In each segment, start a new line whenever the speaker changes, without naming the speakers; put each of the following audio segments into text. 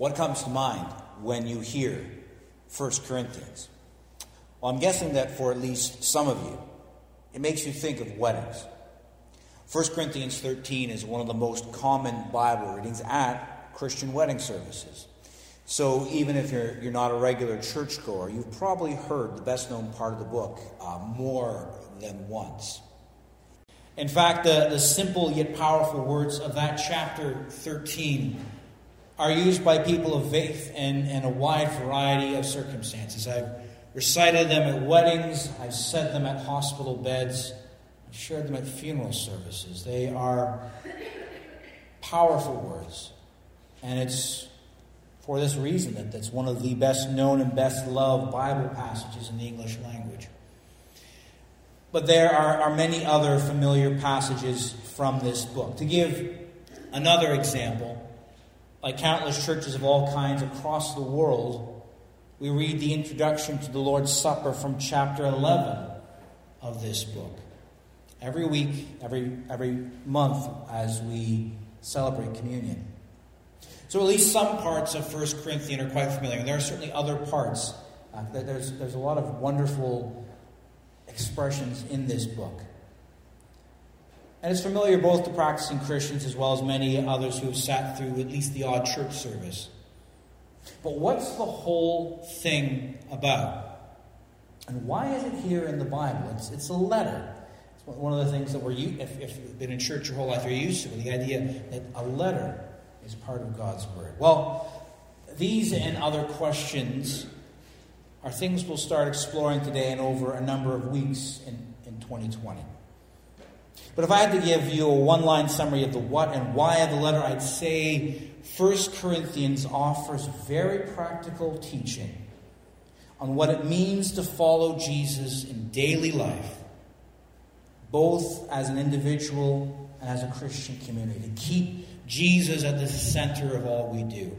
What comes to mind when you hear 1 Corinthians? Well, I'm guessing that for at least some of you, it makes you think of weddings. 1 Corinthians 13 is one of the most common Bible readings at Christian wedding services. So even if you're, you're not a regular churchgoer, you've probably heard the best known part of the book uh, more than once. In fact, the, the simple yet powerful words of that chapter 13 are used by people of faith in, in a wide variety of circumstances. I've recited them at weddings, I've said them at hospital beds, I've shared them at funeral services. They are powerful words. And it's for this reason that that's one of the best known and best loved Bible passages in the English language. But there are, are many other familiar passages from this book. To give another example, like countless churches of all kinds across the world, we read the introduction to the Lord's Supper from chapter 11 of this book. Every week, every, every month, as we celebrate communion. So, at least some parts of 1 Corinthians are quite familiar. And there are certainly other parts. Uh, there's, there's a lot of wonderful expressions in this book. And it's familiar both to practicing Christians as well as many others who have sat through at least the odd church service. But what's the whole thing about? And why is it here in the Bible? It's, it's a letter. It's one of the things that we're, if, if you've been in church your whole life, you're used to the idea that a letter is part of God's Word. Well, these and other questions are things we'll start exploring today and over a number of weeks in, in 2020. But if I had to give you a one line summary of the what and why of the letter, I'd say 1 Corinthians offers very practical teaching on what it means to follow Jesus in daily life, both as an individual and as a Christian community, to keep Jesus at the center of all we do.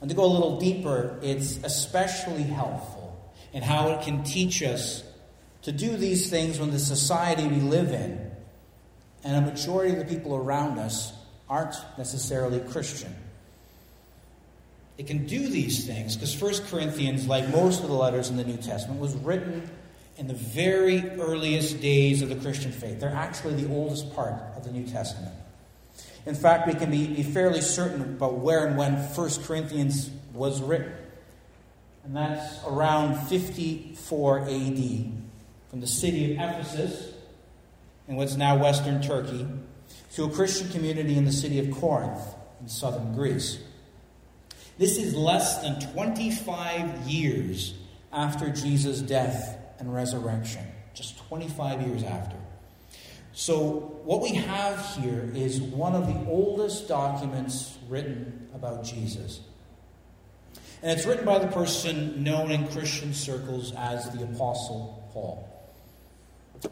And to go a little deeper, it's especially helpful in how it can teach us to do these things when the society we live in and a majority of the people around us aren't necessarily Christian. It can do these things because 1 Corinthians, like most of the letters in the New Testament, was written in the very earliest days of the Christian faith. They're actually the oldest part of the New Testament. In fact, we can be, be fairly certain about where and when 1 Corinthians was written. And that's around 54 AD from the city of Ephesus in what's now western Turkey to a Christian community in the city of Corinth in southern Greece. This is less than 25 years after Jesus' death and resurrection. Just 25 years after. So, what we have here is one of the oldest documents written about Jesus. And it's written by the person known in Christian circles as the Apostle Paul.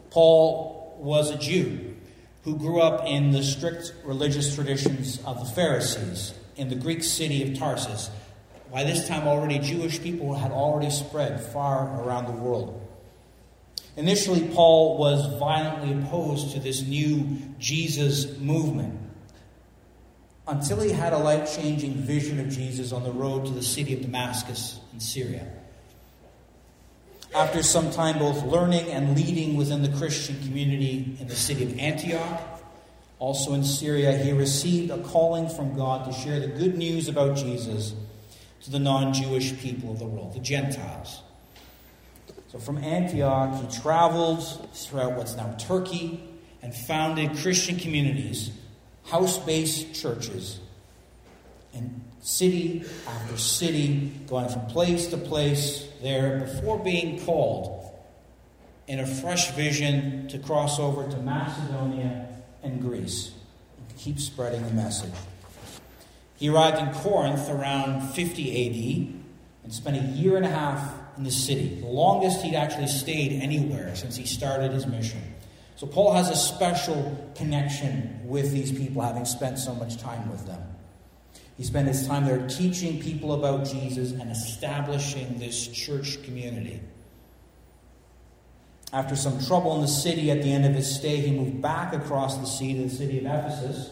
Paul was a Jew who grew up in the strict religious traditions of the Pharisees in the Greek city of Tarsus. By this time, already Jewish people had already spread far around the world. Initially, Paul was violently opposed to this new Jesus movement until he had a life changing vision of Jesus on the road to the city of Damascus in Syria. After some time both learning and leading within the Christian community in the city of Antioch, also in Syria, he received a calling from God to share the good news about Jesus to the non Jewish people of the world, the Gentiles. So from Antioch, he traveled throughout what's now Turkey and founded Christian communities, house based churches, in city after city, going from place to place there before being called in a fresh vision to cross over to Macedonia and Greece and keep spreading the message. He arrived in Corinth around 50 AD and spent a year and a half in the city, the longest he'd actually stayed anywhere since he started his mission. So Paul has a special connection with these people, having spent so much time with them. He spent his time there teaching people about Jesus and establishing this church community. After some trouble in the city at the end of his stay, he moved back across the sea to the city of Ephesus,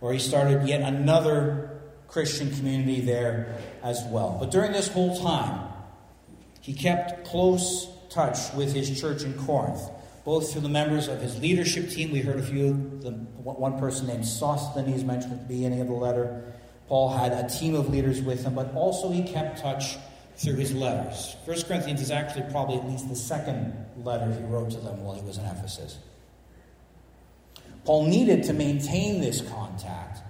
where he started yet another Christian community there as well. But during this whole time, he kept close touch with his church in Corinth, both through the members of his leadership team. We heard a few, the, one person named Sosthenes mentioned at the beginning of the letter. Paul had a team of leaders with him, but also he kept touch through his letters. First Corinthians is actually probably at least the second letter he wrote to them while he was in Ephesus. Paul needed to maintain this contact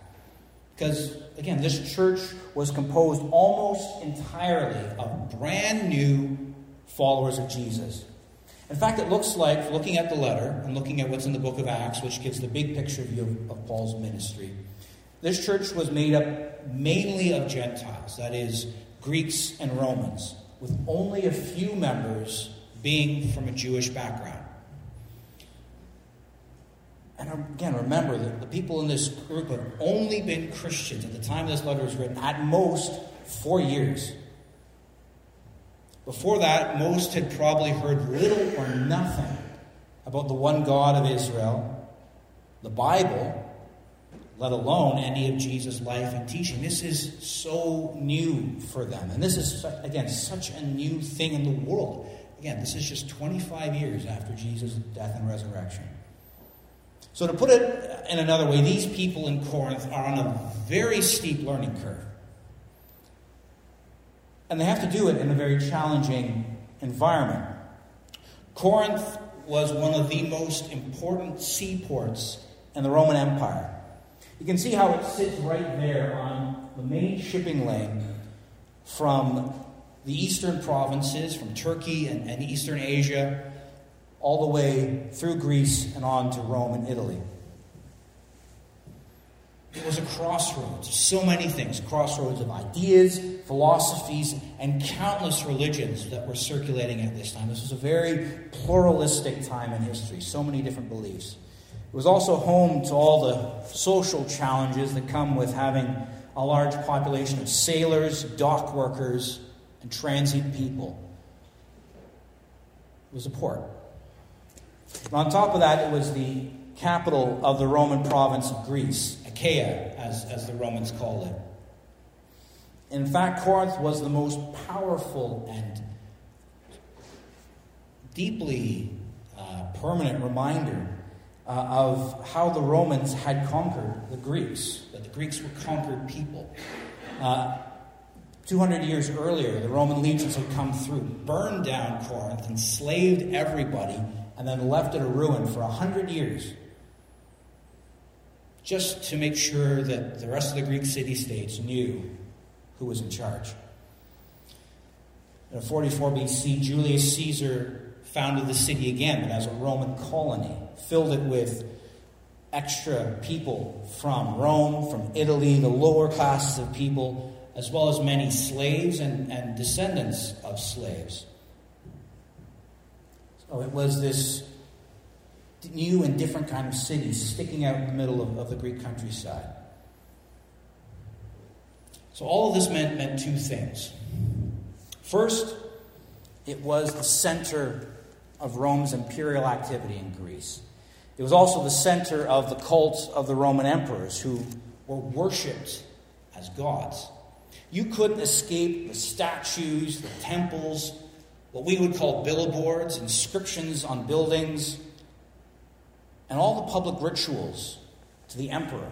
because, again, this church was composed almost entirely of brand new followers of Jesus. In fact, it looks like, looking at the letter and looking at what's in the book of Acts, which gives the big picture view of, of Paul's ministry, this church was made up mainly of Gentiles, that is, Greeks and Romans, with only a few members being from a Jewish background. And again, remember that the people in this group have only been Christians at the time this letter was written, at most four years. Before that, most had probably heard little or nothing about the one God of Israel, the Bible, let alone any of Jesus' life and teaching. This is so new for them. And this is, again, such a new thing in the world. Again, this is just 25 years after Jesus' death and resurrection. So, to put it in another way, these people in Corinth are on a very steep learning curve. And they have to do it in a very challenging environment. Corinth was one of the most important seaports in the Roman Empire. You can see how it sits right there on the main shipping lane from the eastern provinces, from Turkey and, and eastern Asia, all the way through Greece and on to Rome and Italy. It was a crossroads, so many things crossroads of ideas, philosophies, and countless religions that were circulating at this time. This was a very pluralistic time in history, so many different beliefs. It was also home to all the social challenges that come with having a large population of sailors, dock workers, and transient people. It was a port. On top of that, it was the capital of the Roman province of Greece. Achaia, as, as the Romans called it. In fact, Corinth was the most powerful and deeply uh, permanent reminder uh, of how the Romans had conquered the Greeks, that the Greeks were conquered people. Uh, 200 years earlier, the Roman legions had come through, burned down Corinth, enslaved everybody, and then left it a ruin for 100 years just to make sure that the rest of the Greek city states knew who was in charge. In 44 BC, Julius Caesar founded the city again, but as a Roman colony, filled it with extra people from Rome, from Italy, the lower classes of people, as well as many slaves and, and descendants of slaves. So it was this new and different kind of city sticking out in the middle of, of the Greek countryside. So all of this meant, meant two things. First, it was the center of Rome's imperial activity in Greece. It was also the center of the cult of the Roman emperors who were worshipped as gods. You couldn't escape the statues, the temples, what we would call billboards, inscriptions on buildings, and all the public rituals to the emperor.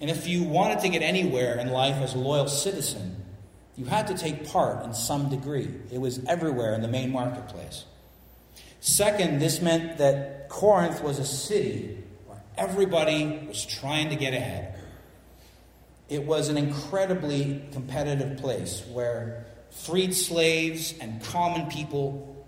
And if you wanted to get anywhere in life as a loyal citizen, you had to take part in some degree. It was everywhere in the main marketplace. Second, this meant that Corinth was a city where everybody was trying to get ahead. It was an incredibly competitive place where freed slaves and common people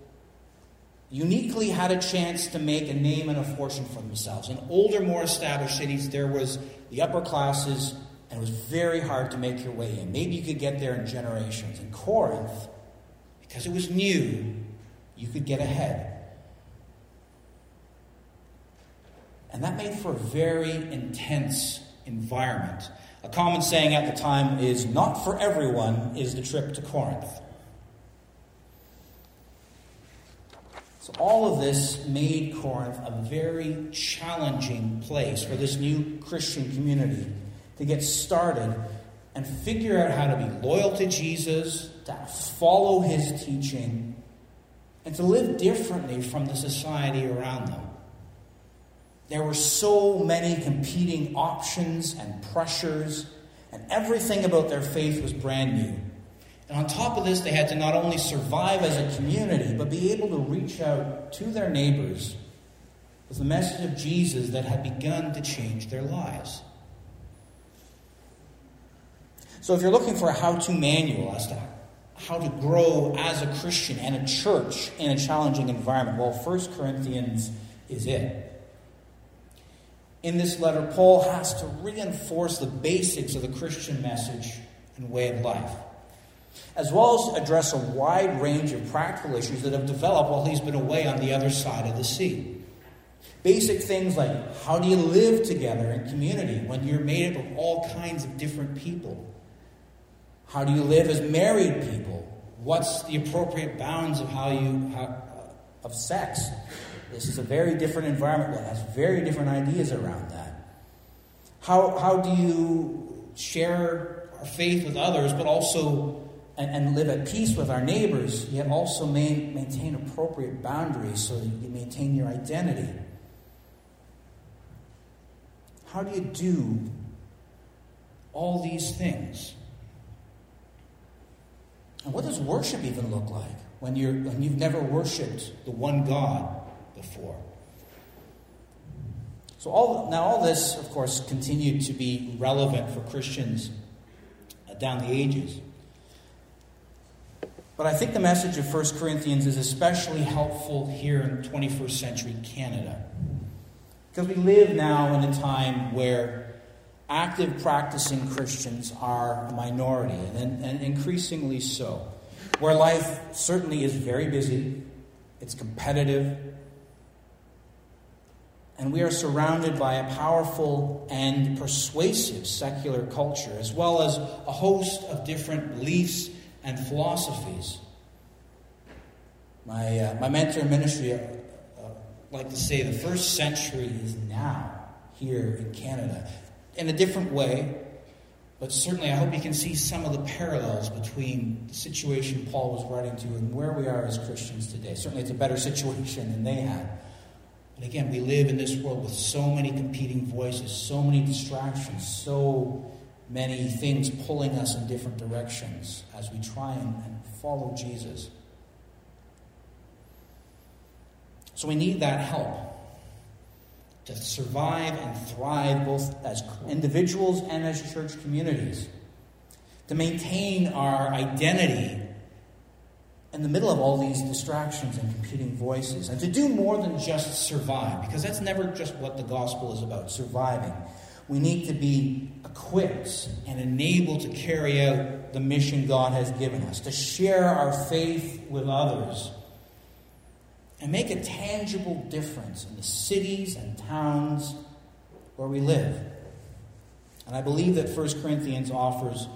uniquely had a chance to make a name and a fortune for themselves. In older, more established cities, there was the upper classes, and it was very hard to make your way in. Maybe you could get there in generations. In Corinth, because it was new, you could get ahead. And that made for a very intense environment. A common saying at the time is not for everyone is the trip to Corinth. So, all of this made Corinth a very challenging place for this new Christian community to get started
and figure out how to be loyal to Jesus, to follow his teaching, and to live differently from the society around them. There were so many competing options and pressures, and everything about their faith was brand new. And on top of this, they had to not only survive as a community, but be able to reach out to their neighbors with the message of Jesus that had begun to change their lives. So, if you're looking for a how to manual as to how to grow as a Christian and a church in a challenging environment, well, 1 Corinthians is it. In this letter, Paul has to reinforce the basics of the Christian message and way of life, as well as address a wide range of practical issues that have developed while he's been away on the other side of the sea. Basic things like how do you live together in community when you're made up of all kinds of different people? How do you live as married people? What's the appropriate bounds of how you of sex? This is a very different environment that has very different ideas around that. How, how do you share our faith with others, but also and, and live at peace with our neighbors, yet also main, maintain appropriate boundaries so that you maintain your identity? How do you do all these things? And what does worship even look like when, you're, when you've never worshiped the one God before? So all, now all this, of course, continued to be relevant for Christians uh, down the ages. But I think the message of 1 Corinthians is especially helpful here in 21st century Canada. Because we live now in a time where active practicing Christians are a minority, and, and increasingly so. Where life certainly is very busy, it's competitive, and we are surrounded by a powerful and persuasive secular culture, as well as a host of different beliefs and philosophies. My, uh, my mentor in ministry uh, uh, like to say the first century is now here in Canada in a different way, but certainly I hope you can see some of the parallels between the situation Paul was writing to and where we are as Christians today. Certainly it's a better situation than they had. But again, we live in this world with so many competing voices, so many distractions, so many things pulling us in different directions as we try and, and follow Jesus. So we need that help to survive and thrive both as individuals and as church communities, to maintain our identity in the middle of all these distractions and competing voices, and to do more than just survive, because that's never just what the gospel is about surviving. We need to be equipped and enabled to carry out the mission God has given us, to share our faith with others and make a tangible difference in the cities and towns where we live. And I believe that 1 Corinthians offers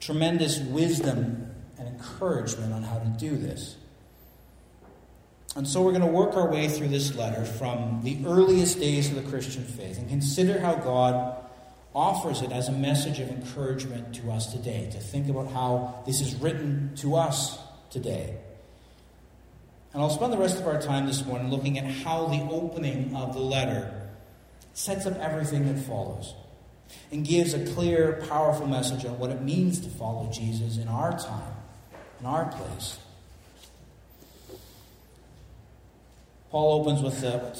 tremendous wisdom and encouragement on how to do this. And so we're going to work our way through this letter from the earliest days of the Christian faith and consider how God offers it as a message of encouragement to us today, to think about how this is written to us today. And I'll spend the rest of our time this morning looking at how the opening of the letter sets up everything that follows and gives a clear, powerful message on what it means to follow Jesus in our time, in our place. Paul opens with a,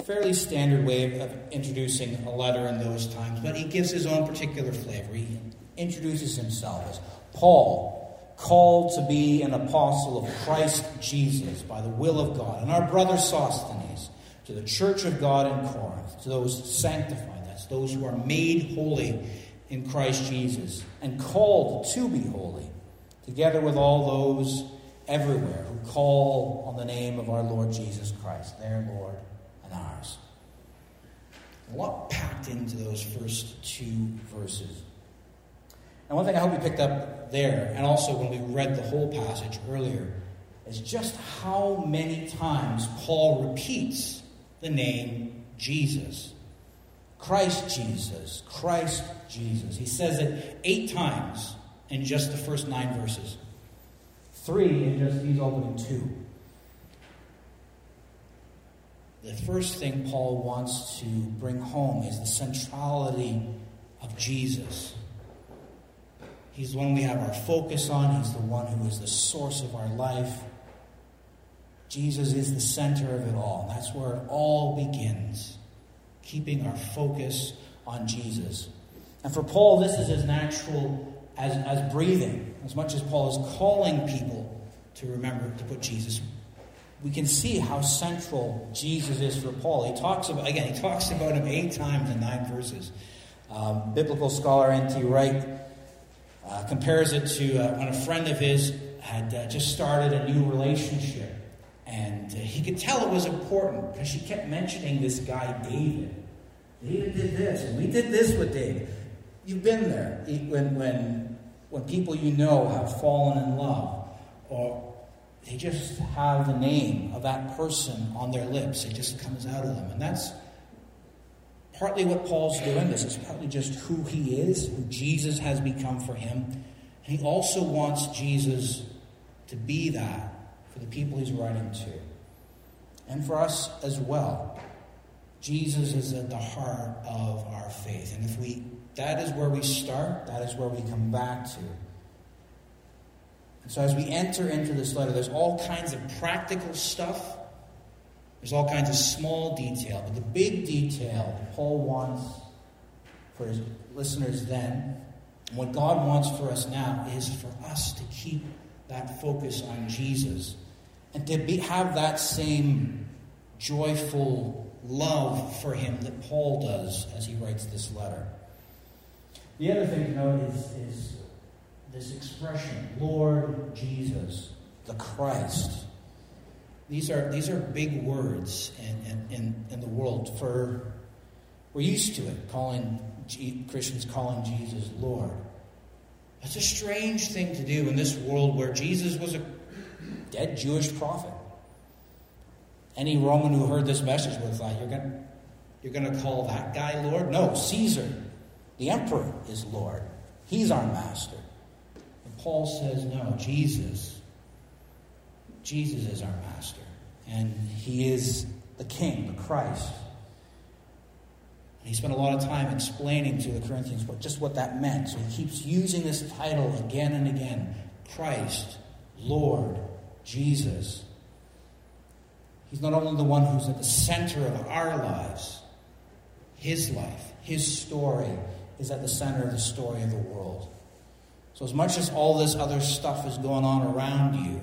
a fairly standard way of introducing a letter in those times, but he gives his own particular flavor. He introduces himself as Paul, called to be an apostle of Christ Jesus by the will of God, and our brother Sosthenes, to the church of God in Corinth, to those sanctified, that's those who are made holy in Christ Jesus, and called to be holy, together with all those everywhere who call on the name of our Lord Jesus Christ, their Lord and ours. A lot packed into those first two verses. And one thing I hope you picked up there, and also when we read the whole passage earlier, is just how many times Paul repeats the name Jesus. Christ Jesus, Christ Jesus. He says it eight times in just the first nine verses, three in just these opening two. The first thing Paul wants to bring home is the centrality of Jesus. He's the one we have our focus on, He's the one who is the source of our life. Jesus is the center of it all. That's where it all begins keeping our focus on Jesus. And for Paul, this is as natural as, as breathing. As much as Paul is calling people to remember to put Jesus, we can see how central Jesus is for Paul. He talks about, again, he talks about him eight times in nine verses. Um, biblical scholar N.T. Wright uh, compares it to uh, when a friend of his had uh, just started a new relationship. And uh, he could tell it was important because she kept mentioning this guy, David. David did this, and we did this with David. You've been there when, when, when people you know have fallen in love, or they just have the name of that person on their lips. It just comes out of them. And that's partly what Paul's doing. This is partly just who he is, who Jesus has become for him. And he also wants Jesus to be that for the people he's writing to, and for us as well. Jesus is at the heart of our faith. And if we that is where we start, that is where we come back to. And so as we enter into this letter, there's all kinds of practical stuff. There's all kinds of small detail. But the big detail Paul wants for his listeners then, and what God wants for us now, is for us to keep that focus on Jesus and to be, have that same joyful love for him that Paul does as he writes this letter. The other thing to note is, is this expression, Lord Jesus, the Christ. These are, these are big words in, in, in the world. For we're used to it, calling Christians calling Jesus Lord. That's a strange thing to do in this world where Jesus was a dead Jewish prophet. Any Roman who heard this message would have thought, you're going you're going to call that guy Lord? No, Caesar, the emperor, is Lord. He's our master. And Paul says, no, Jesus. Jesus is our master. And he is the king, the Christ. And he spent a lot of time explaining to the Corinthians what, just what that meant. So he keeps using this title again and again Christ, Lord, Jesus. He's not only the one who's at the center of our lives, his life, his story is at the center of the story of the world. So, as much as all this other stuff is going on around you,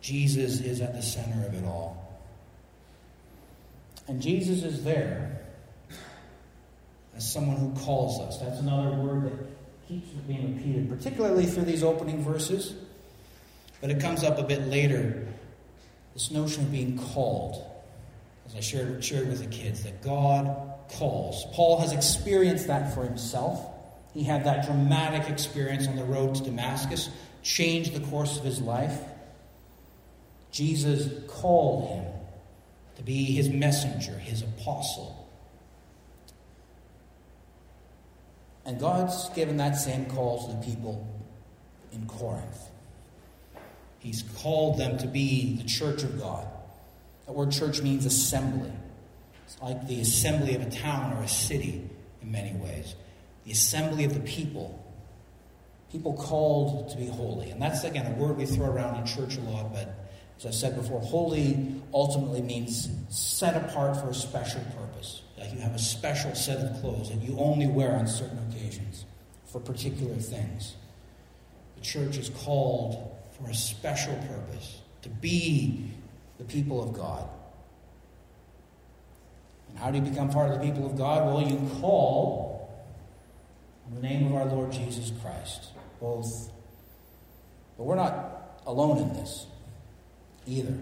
Jesus is at the center of it all. And Jesus is there as someone who calls us. That's another word that keeps being repeated, particularly through these opening verses. But it comes up a bit later this notion of being called, as I shared, shared with the kids, that God calls. Paul has experienced that for himself. He had that dramatic experience on the road to Damascus, changed the course of his life. Jesus called him to be his messenger, his apostle. And God's given that same call to the people in Corinth. He's called them to be the church of God. That word church means assembly. It's like the assembly of a town or a city in many ways. The assembly of the people. People called to be holy. And that's, again, a word we throw around in church a lot, but as I said before, holy ultimately means set apart for a special purpose. Like you have a special set of clothes that you only wear on certain occasions for particular things. The church is called for a special purpose to be the people of God. How do you become part of the people of God? Well, you call on the name of our Lord Jesus Christ. Both. But we're not alone in this either.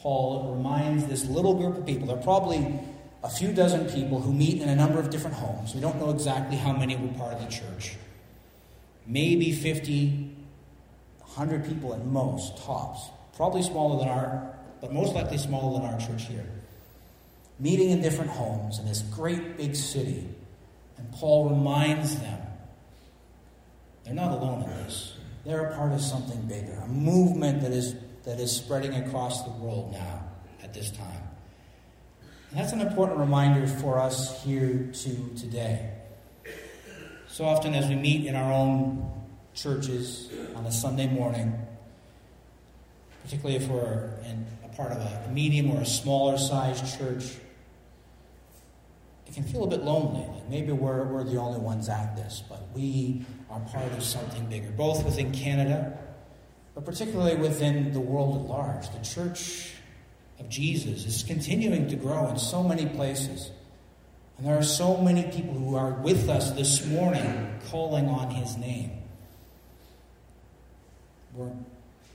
Paul reminds this little group of people, there are probably a few dozen people who meet in a number of different homes. We don't know exactly how many were part of the church. Maybe 50 100 people at most, tops. Probably smaller than our, but most likely smaller than our church here. Meeting in different homes in this great big city. And Paul reminds them they're not alone in this. They're a part of something bigger, a movement that is, that is spreading across the world now at this time. And that's an important reminder for us here too today. So often, as we meet in our own churches on a Sunday morning, particularly if we're in a part of a medium or a smaller sized church, it can feel a bit lonely. Like maybe we're, we're the only ones at this, but we are part of something bigger, both within Canada, but particularly within the world at large. The church of Jesus is continuing to grow in so many places. And there are so many people who are with us this morning calling on his name. Where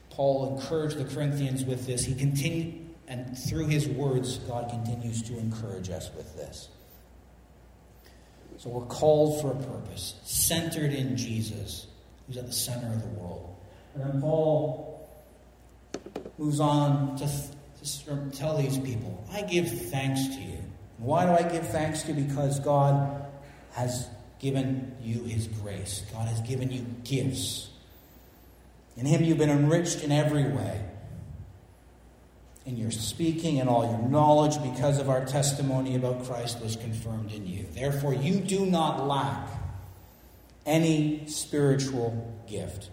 Paul encouraged the Corinthians with this, he continued, and through his words, God continues to encourage us with this. So we're called for a purpose, centered in Jesus, who's at the center of the world. And then Paul moves on to, to tell these people, I give thanks to you. Why do I give thanks to you? Because God has given you his grace. God has given you gifts. In him you've been enriched in every way. In your speaking and all your knowledge, because of our testimony about Christ was confirmed in you. Therefore, you do not lack any spiritual gift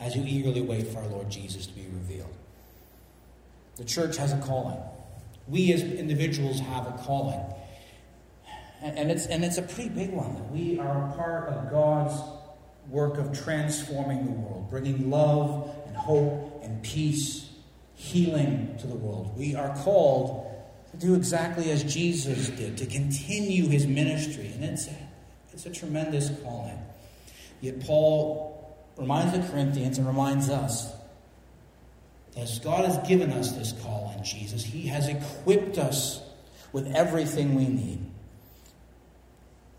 as you eagerly wait for our Lord Jesus to be revealed. The church has a calling. We as individuals have a calling. And it's, and it's a pretty big one. We are a part of God's work of transforming the world, bringing love and hope and peace, healing to the world. We are called to do exactly as Jesus did, to continue his ministry. And it's, it's a tremendous calling. Yet Paul reminds the Corinthians and reminds us that as God has given us this call in Jesus, He has equipped us with everything we need.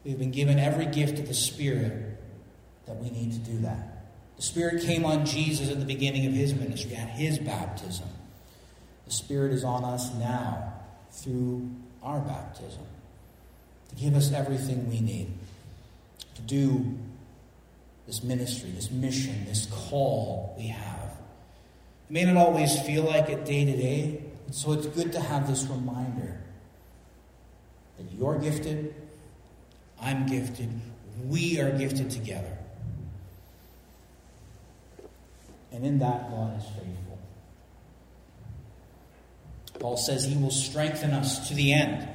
We've been given every gift of the Spirit that we need to do that. The Spirit came on Jesus at the beginning of His ministry, at His baptism. The Spirit is on us now through our baptism to give us everything we need to do this ministry, this mission, this call we have. It may not always feel like it day to day, so it's good to have this reminder that you're gifted, I'm gifted, we are gifted together. And in that, God is faithful. Paul says he will strengthen us to the end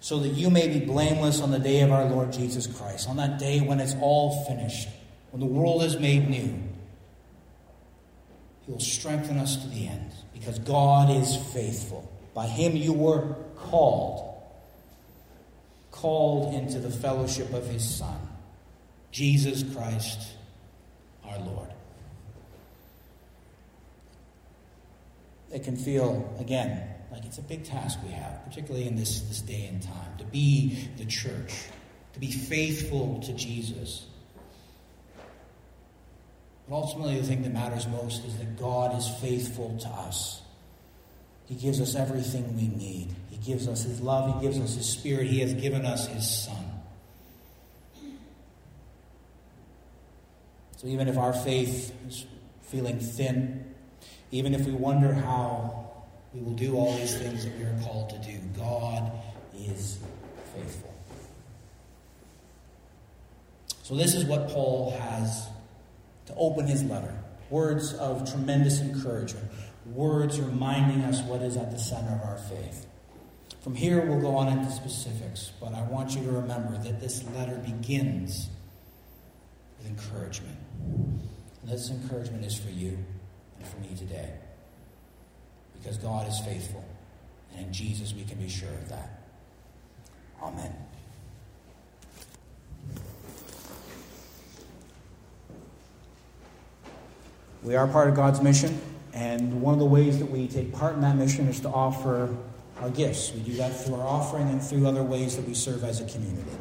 so that you may be blameless on the day of our Lord Jesus Christ, on that day when it's all finished, when the world is made new. He will strengthen us to the end because God is faithful. By Him you were called, called into the fellowship of His Son, Jesus Christ our Lord. It can feel, again, like it's a big task we have, particularly in this, this day and time, to be the church, to be faithful to Jesus. But ultimately, the thing that matters most is that God is faithful to us. He gives us everything we need. He gives us His love. He gives us His Spirit. He has given us His Son. So even if our faith is feeling thin, even if we wonder how we will do all these things that we are called to do, God is faithful. So, this is what Paul has to open his letter. Words of tremendous encouragement. Words reminding us what is at the center of our faith. From here, we'll go on into specifics, but I want you to remember that this letter begins with encouragement. And this encouragement is for you and for me today. Because God is faithful. And in Jesus, we can be sure of that. Amen. We are part of God's mission, and one of the ways that we take part in that mission is to offer our gifts. We do that through our offering and through other ways that we serve as a community.